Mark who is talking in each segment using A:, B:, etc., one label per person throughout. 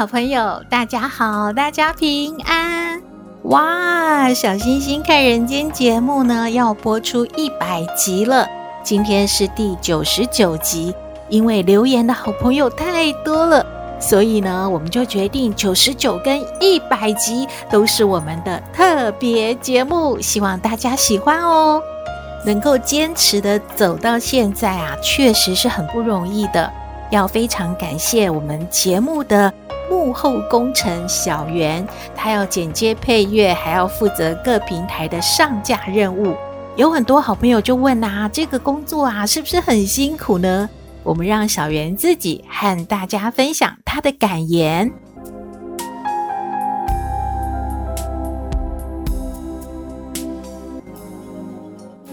A: 好朋友，大家好，大家平安。哇，小星星看人间节目呢，要播出一百集了，今天是第九十九集。因为留言的好朋友太多了。所以呢，我们就决定九十九跟一百集都是我们的特别节目，希望大家喜欢哦。能够坚持的走到现在啊，确实是很不容易的。要非常感谢我们节目的幕后功臣小圆，他要剪接配乐，还要负责各平台的上架任务。有很多好朋友就问啊，这个工作啊，是不是很辛苦呢？我们让小圆自己和大家分享他的感言。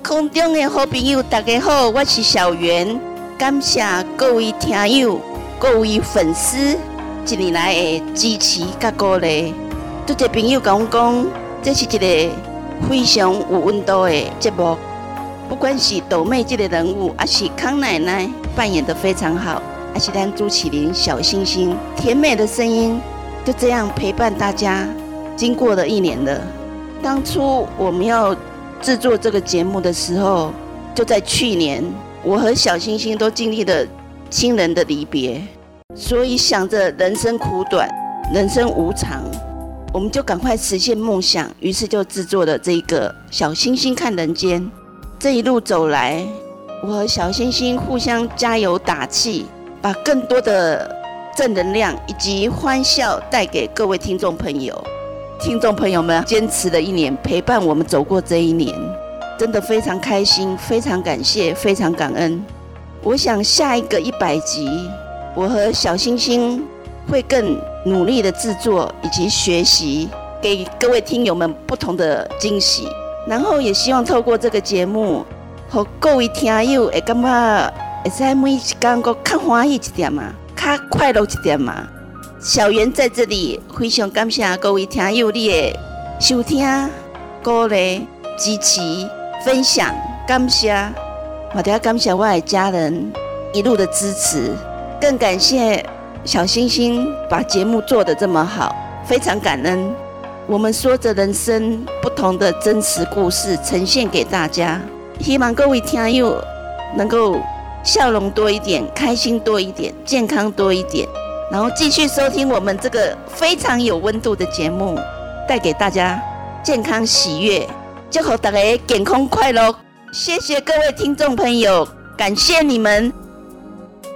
B: 空中的好朋友，大家好，我是小圆。感谢各位听友、各位粉丝一年来的支持和鼓励。多谢朋友跟我讲，这是一个非常有温度的节目。不管是斗妹这个人物，还是康奶奶扮演得非常好，还是咱朱启林小星星甜美的声音，就这样陪伴大家，经过了一年了。当初我们要制作这个节目的时候，就在去年，我和小星星都经历了亲人的离别，所以想着人生苦短，人生无常，我们就赶快实现梦想，于是就制作了这个小星星看人间。这一路走来，我和小星星互相加油打气，把更多的正能量以及欢笑带给各位听众朋友。听众朋友们，坚持了一年，陪伴我们走过这一年，真的非常开心，非常感谢，非常感恩。我想下一个一百集，我和小星星会更努力的制作以及学习，给各位听友们不同的惊喜。然后也希望透过这个节目，和各位听友会感觉，会使每一天个较欢喜一点嘛，较快乐一点嘛。小圆在这里非常感谢各位听友你的收听、鼓励、支持、分享，感谢，我都要感谢我的家人一路的支持，更感谢小星星把节目做得这么好，非常感恩。我们说着人生不同的真实故事，呈现给大家。希望各位听友能够笑容多一点，开心多一点，健康多一点，然后继续收听我们这个非常有温度的节目，带给大家健康喜悦，祝福大家健康快乐。谢谢各位听众朋友，感谢你们，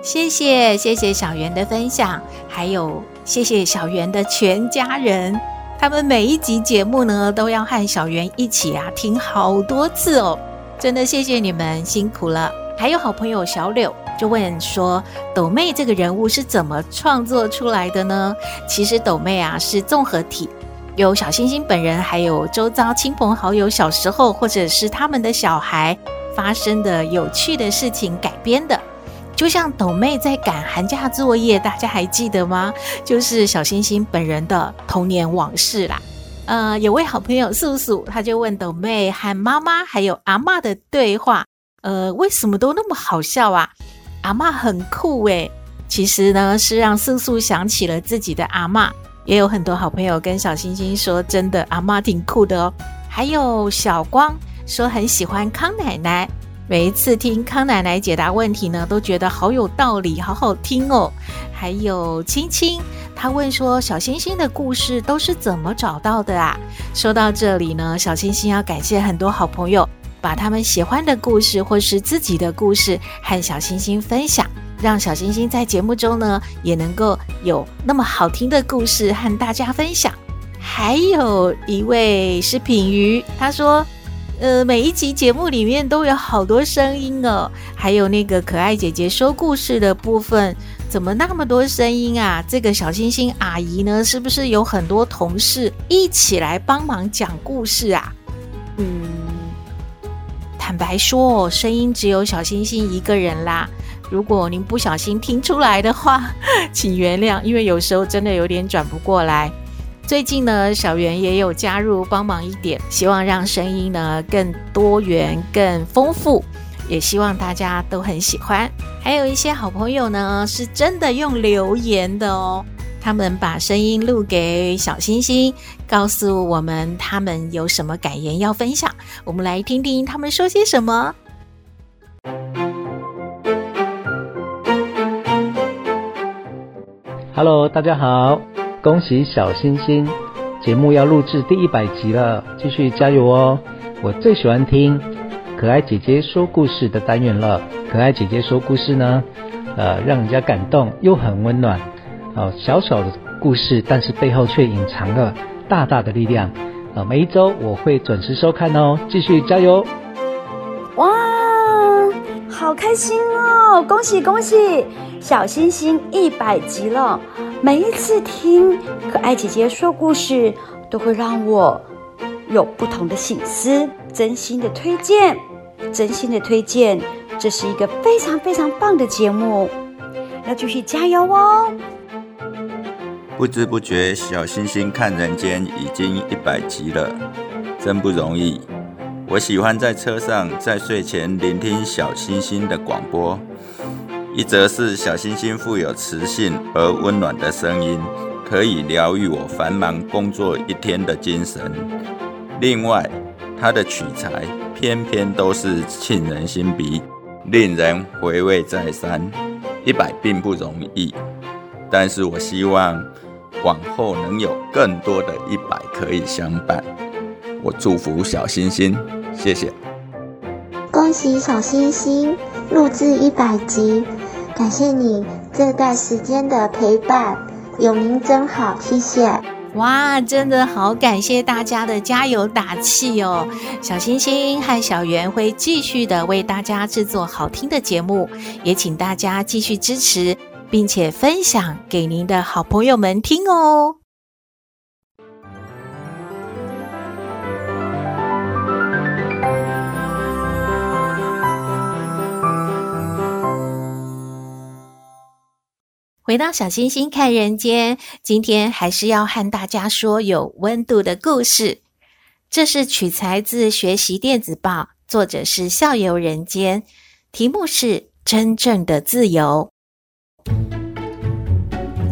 A: 谢谢谢谢小圆的分享，还有谢谢小圆的全家人。他们每一集节目呢，都要和小圆一起啊听好多次哦，真的谢谢你们辛苦了。还有好朋友小柳就问说，斗妹这个人物是怎么创作出来的呢？其实斗妹啊是综合体，有小星星本人，还有周遭亲朋好友小时候或者是他们的小孩发生的有趣的事情改编的。就像斗妹在赶寒假作业，大家还记得吗？就是小星星本人的童年往事啦。呃，有位好朋友素素，他就问斗妹和妈妈还有阿嬷的对话，呃，为什么都那么好笑啊？阿嬷很酷诶。其实呢，是让素素想起了自己的阿嬷。也有很多好朋友跟小星星说，真的阿嬷挺酷的哦。还有小光说很喜欢康奶奶。每一次听康奶奶解答问题呢，都觉得好有道理，好好听哦。还有青青，她问说：“小星星的故事都是怎么找到的啊？”说到这里呢，小星星要感谢很多好朋友，把他们喜欢的故事或是自己的故事和小星星分享，让小星星在节目中呢也能够有那么好听的故事和大家分享。还有一位是品瑜，他说。呃，每一集节目里面都有好多声音哦，还有那个可爱姐姐说故事的部分，怎么那么多声音啊？这个小星星阿姨呢，是不是有很多同事一起来帮忙讲故事啊？嗯，坦白说，声音只有小星星一个人啦。如果您不小心听出来的话，请原谅，因为有时候真的有点转不过来。最近呢，小圆也有加入帮忙一点，希望让声音呢更多元、更丰富，也希望大家都很喜欢。还有一些好朋友呢，是真的用留言的哦，他们把声音录给小星星，告诉我们他们有什么感言要分享。我们来听听他们说些什么。
C: Hello，大家好。恭喜小星星，节目要录制第一百集了，继续加油哦！我最喜欢听可爱姐姐说故事的单元了。可爱姐姐说故事呢，呃，让人家感动又很温暖。哦，小小的故事，但是背后却隐藏了大大的力量。呃，每一周我会准时收看哦，继续加油！
D: 哇，好开心哦！恭喜恭喜，小星星一百集了。每一次听可爱姐姐说故事，都会让我有不同的心思。真心的推荐，真心的推荐，这是一个非常非常棒的节目，要继续加油哦！
E: 不知不觉，小星星看人间已经一百集了，真不容易。我喜欢在车上，在睡前聆听小星星的广播。一则是小星星富有磁性而温暖的声音，可以疗愈我繁忙工作一天的精神。另外，它的取材偏偏都是沁人心脾，令人回味再三。一百并不容易，但是我希望往后能有更多的一百可以相伴。我祝福小星星，谢谢。
F: 恭喜小星星录制一百集。感谢你这段时间的陪伴，有您真好，谢谢。
A: 哇，真的好感谢大家的加油打气哦！小星星和小圆会继续的为大家制作好听的节目，也请大家继续支持，并且分享给您的好朋友们听哦。回到小星星看人间，今天还是要和大家说有温度的故事。这是取材自《学习电子报》，作者是笑游人间，题目是《真正的自由》。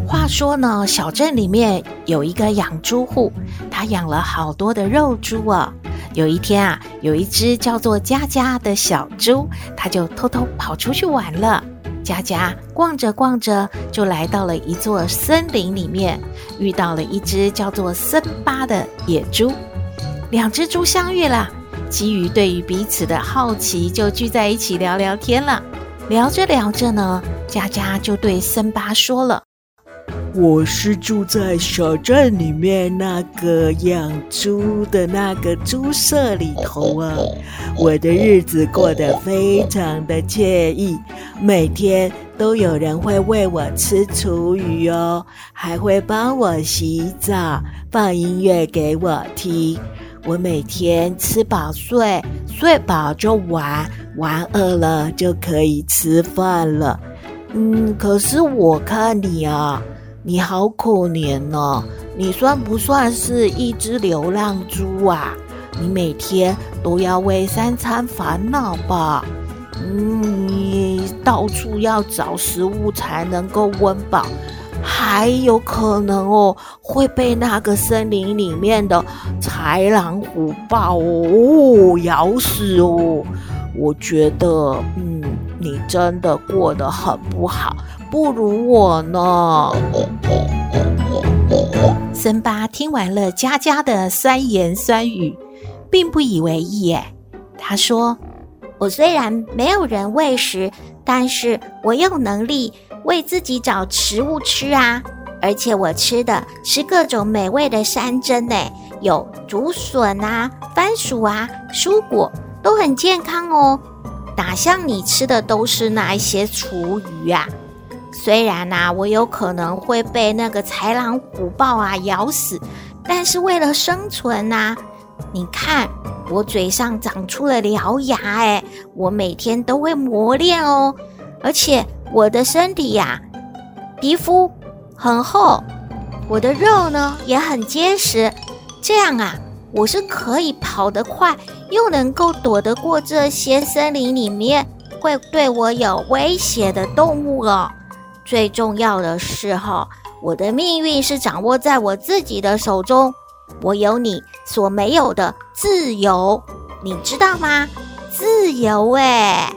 A: 话说呢，小镇里面有一个养猪户，他养了好多的肉猪啊。有一天啊，有一只叫做佳佳的小猪，它就偷偷跑出去玩了。佳佳逛着逛着，就来到了一座森林里面，遇到了一只叫做森巴的野猪。两只猪相遇了，基于对于彼此的好奇，就聚在一起聊聊天了。聊着聊着呢，佳佳就对森巴说了。
G: 我是住在小镇里面那个养猪的那个猪舍里头啊，我的日子过得非常的惬意，每天都有人会喂我吃厨余哦，还会帮我洗澡，放音乐给我听。我每天吃饱睡，睡饱就玩，玩饿了就可以吃饭了。嗯，可是我看你啊。你好可怜哦，你算不算是一只流浪猪啊？你每天都要为三餐烦恼吧？嗯，你到处要找食物才能够温饱，还有可能哦会被那个森林里面的豺狼虎豹哦咬死哦。我觉得，嗯，你真的过得很不好。不如我呢。
A: 森巴听完了佳佳的酸言酸语，并不以为意。哎，他说：“
F: 我虽然没有人喂食，但是我有能力为自己找食物吃啊。
H: 而且我吃的是各种美味的山珍呢，有竹笋啊、番薯啊、蔬果都很健康哦。哪像你吃的都是那一些厨余啊？虽然呐，我有可能会被那个豺狼虎豹啊咬死，但是为了生存呐，你看我嘴上长出了獠牙，哎，我每天都会磨练哦，而且我的身体呀，皮肤很厚，我的肉呢也很结实，这样啊，我是可以跑得快，又能够躲得过这些森林里面会对我有威胁的动物了。最重要的是哈，我的命运是掌握在我自己的手中，我有你所没有的自由，你知道吗？自由哎！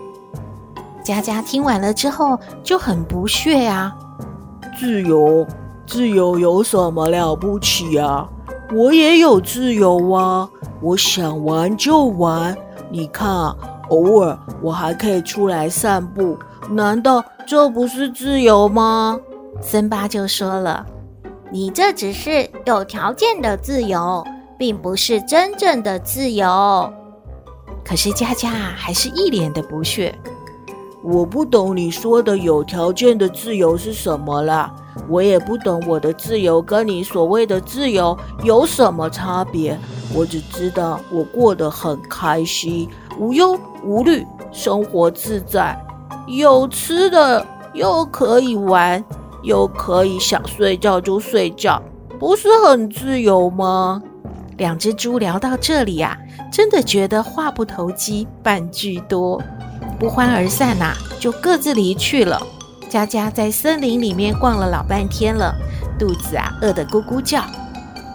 A: 佳佳听完了之后就很不屑啊，
G: 自由，自由有什么了不起啊？我也有自由啊，我想玩就玩。你看，偶尔我还可以出来散步，难道这不是自由吗？
H: 森巴就说了：“你这只是有条件的自由，并不是真正的自由。”
A: 可是佳佳还是一脸的不屑。
G: 我不懂你说的有条件的自由是什么啦，我也不懂我的自由跟你所谓的自由有什么差别。我只知道我过得很开心，无忧无虑，生活自在。有吃的，又可以玩，又可以想睡觉就睡觉，不是很自由吗？
A: 两只猪聊到这里啊，真的觉得话不投机半句多，不欢而散呐、啊，就各自离去了。佳佳在森林里面逛了老半天了，肚子啊饿得咕咕叫，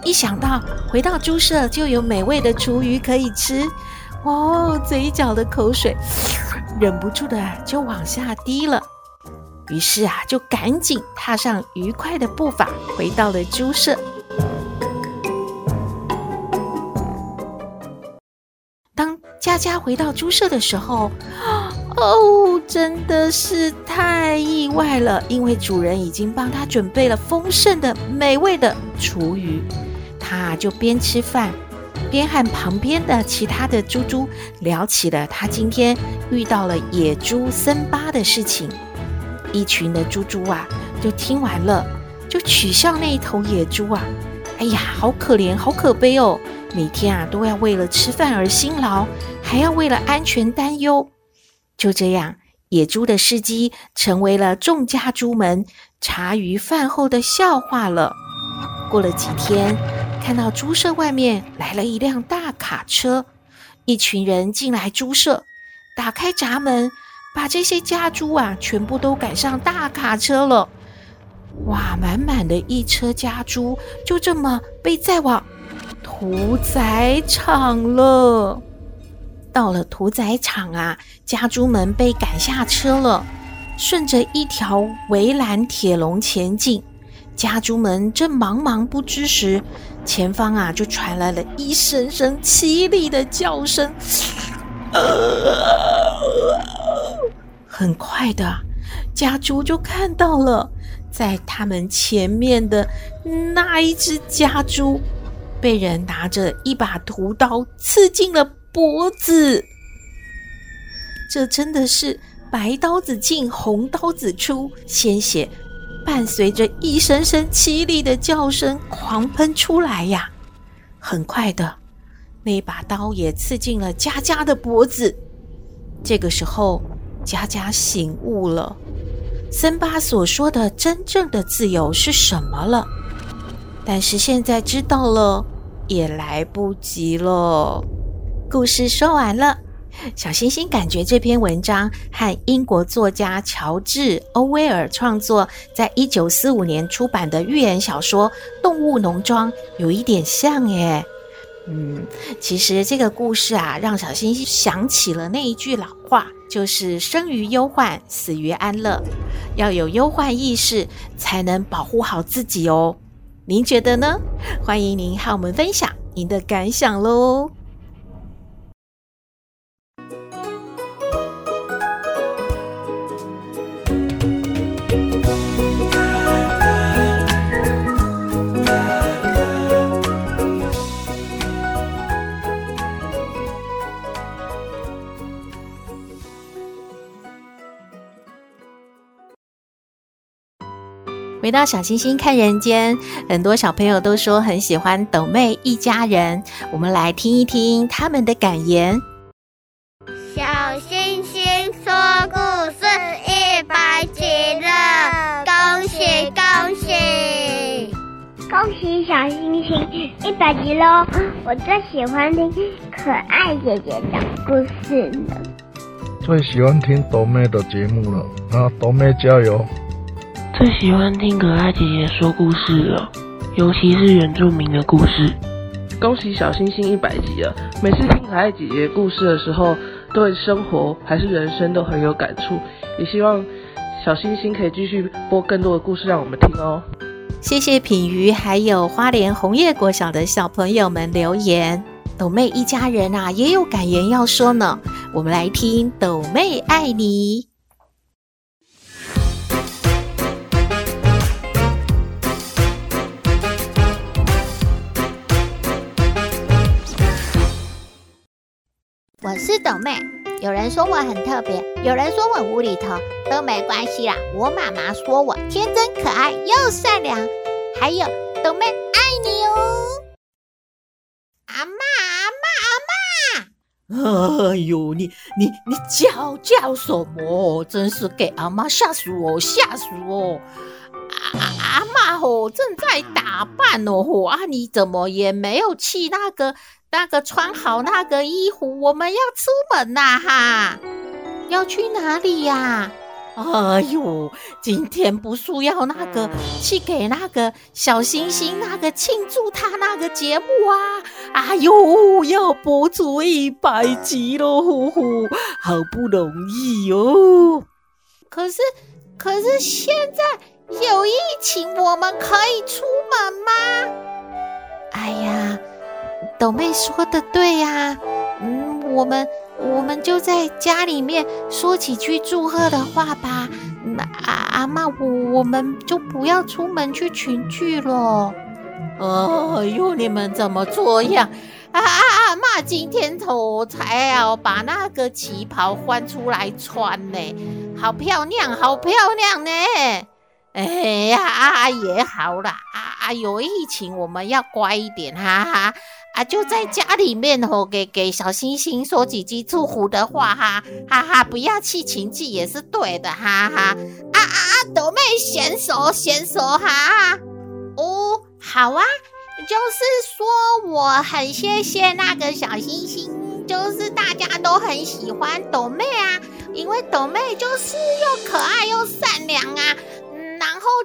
A: 一想到回到猪舍就有美味的厨余可以吃，哦，嘴角的口水。忍不住的就往下滴了，于是啊，就赶紧踏上愉快的步伐，回到了猪舍。当佳佳回到猪舍的时候，哦，真的是太意外了，因为主人已经帮他准备了丰盛的、美味的厨余，他就边吃饭。边和旁边的其他的猪猪聊起了他今天遇到了野猪森巴的事情，一群的猪猪啊，就听完了，就取笑那一头野猪啊，哎呀，好可怜，好可悲哦，每天啊都要为了吃饭而辛劳，还要为了安全担忧。就这样，野猪的事迹成为了众家猪们茶余饭后的笑话了。过了几天。看到猪舍外面来了一辆大卡车，一群人进来猪舍，打开闸门，把这些家猪啊全部都赶上大卡车了。哇，满满的一车家猪就这么被载往屠宰场了。到了屠宰场啊，家猪们被赶下车了，顺着一条围栏铁笼前进。家猪们正茫茫不知时，前方啊就传来了一声声凄厉的叫声。很快的，家猪就看到了，在他们前面的那一只家猪，被人拿着一把屠刀刺进了脖子。这真的是白刀子进红刀子出，鲜血。伴随着一声声凄厉的叫声，狂喷出来呀！很快的，那把刀也刺进了佳佳的脖子。这个时候，佳佳醒悟了，森巴所说的真正的自由是什么了。但是现在知道了，也来不及了。故事说完了。小星星感觉这篇文章和英国作家乔治·欧威尔创作在一九四五年出版的寓言小说《动物农庄》有一点像耶。嗯，其实这个故事啊，让小星星想起了那一句老话，就是“生于忧患，死于安乐”。要有忧患意识，才能保护好自己哦。您觉得呢？欢迎您和我们分享您的感想喽。回到小星星看人间，很多小朋友都说很喜欢抖妹一家人。我们来听一听他们的感言。
I: 小星星说故事一百集了，恭喜恭喜！
J: 恭喜小星星一百集喽！我最喜欢听可爱姐姐讲故事了，
K: 最喜欢听抖妹的节目了。啊，抖妹加油！
L: 最喜欢听可爱姐姐说故事了，尤其是原住民的故事。
M: 恭喜小星星一百集了！每次听可爱姐姐故事的时候，对生活还是人生都很有感触。也希望小星星可以继续播更多的故事让我们听哦。
A: 谢谢品瑜，还有花莲红叶国小的小朋友们留言。斗妹一家人啊，也有感言要说呢。我们来听斗妹爱你。
H: 我是豆妹，有人说我很特别，有人说我无厘头，都没关系啦。我妈妈说我天真可爱又善良，还有豆妹爱你哦。阿妈，阿妈，阿
G: 妈！哎呦，你你你叫叫什么？真是给阿妈吓死我，吓死我！
A: 阿妈哦，正在打扮哦，啊，你怎么也没有去那个？那个穿好那个衣服，我们要出门呐！哈，要去哪里呀？哎呦，今天不是要那个去给那个小星星那个庆祝他那个节目啊！哎呦，要播出一百集喽，呼呼，好不容易哟。可是，可是现在有疫情，我们可以出门吗？哎呀！斗妹说的对呀、嗯，我们我们就在家里面说几句祝贺的话吧。嗯、啊阿妈，我我们就不要出门去群聚了。哎呦，你们怎么这样？啊啊阿妈，今天头才要把那个旗袍换出来穿呢，好漂亮，好漂亮呢。哎呀，啊也好啦，啊啊有疫情，我们要乖一点，哈哈。啊，就在家里面吼，给给小星星说几句祝福的话哈，哈哈，不要去群聚也是对的，哈哈。啊啊啊，斗妹选手选手哈。哦，好啊，就是说我很谢谢那个小星星，就是大家都很喜欢斗妹啊，因为斗妹就是又可爱又善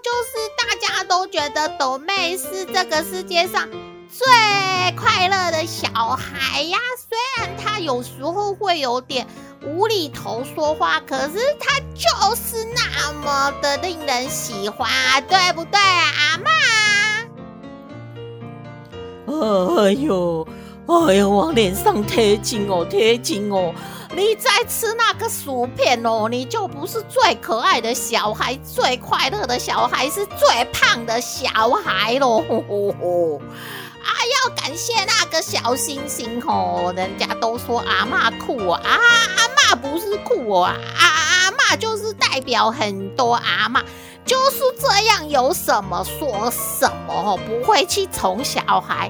A: 就是大家都觉得抖妹是这个世界上。最快乐的小孩呀，虽然她有时候会有点无厘头说话，可是她就是那么的令人喜欢，对不对啊，阿妈？哎呦，哎呦，往脸上贴金哦，贴金哦！你在吃那个薯片哦，你就不是最可爱的小孩，最快乐的小孩是最胖的小孩喽。呵呵呵啊，要感谢那个小星星哦！人家都说阿嬷酷啊，阿嬷不是酷哦，啊阿嬷就是代表很多阿嬷，就是这样，有什么说什么哦，不会去宠小孩。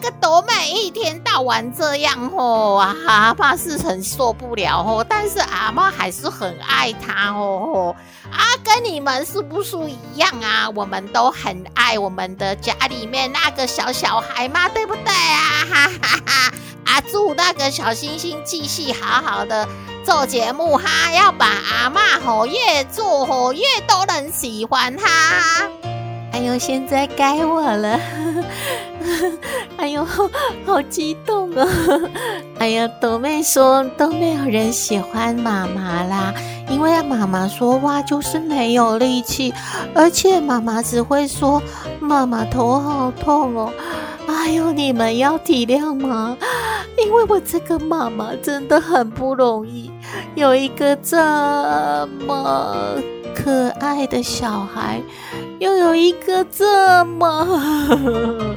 A: 个斗妹一天到晚这样吼，啊，阿妈是很受不了吼，但是阿妈还是很爱她哦。啊，跟你们是不是一样啊？我们都很爱我们的家里面那个小小孩嘛，对不对啊？哈哈哈！啊，祝那个小星星继续好好的做节目哈，要把阿妈吼越做吼越多人喜欢哈。哎呦，现在该我了。哎呦，好激动啊！哎呀，朵妹说都没有人喜欢妈妈啦，因为妈妈说话就是没有力气，而且妈妈只会说妈妈头好痛哦。哎呦，你们要体谅吗？因为我这个妈妈真的很不容易，有一个这么可爱的小孩，又有一个这么。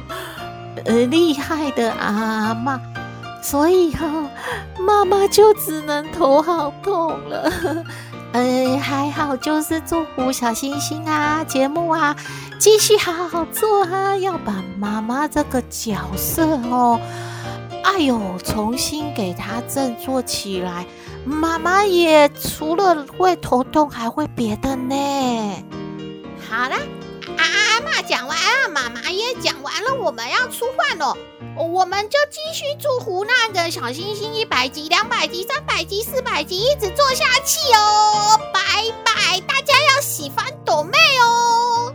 A: 呃，厉害的阿嬷，所以哈、哦，妈妈就只能头好痛了。嗯，还好，就是祝福小星星啊，节目啊，继续好好做啊，要把妈妈这个角色哦，哎呦，重新给他振作起来。妈妈也除了会头痛，还会别的呢。
H: 好了，阿嬷讲完了，妈妈也讲完了，我们要出发喽。我们就继续祝福那个小星星一百集、两百集、三百集、四百集，一直做下去哦。拜拜，大家要喜欢朵妹哦。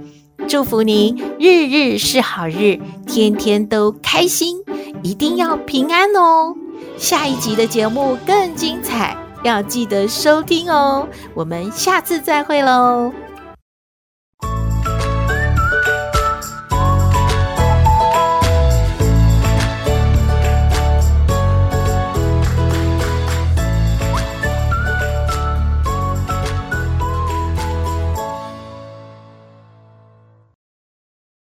A: 祝福您日日是好日，天天都开心，一定要平安哦！下一集的节目更精彩，要记得收听哦！我们下次再会喽。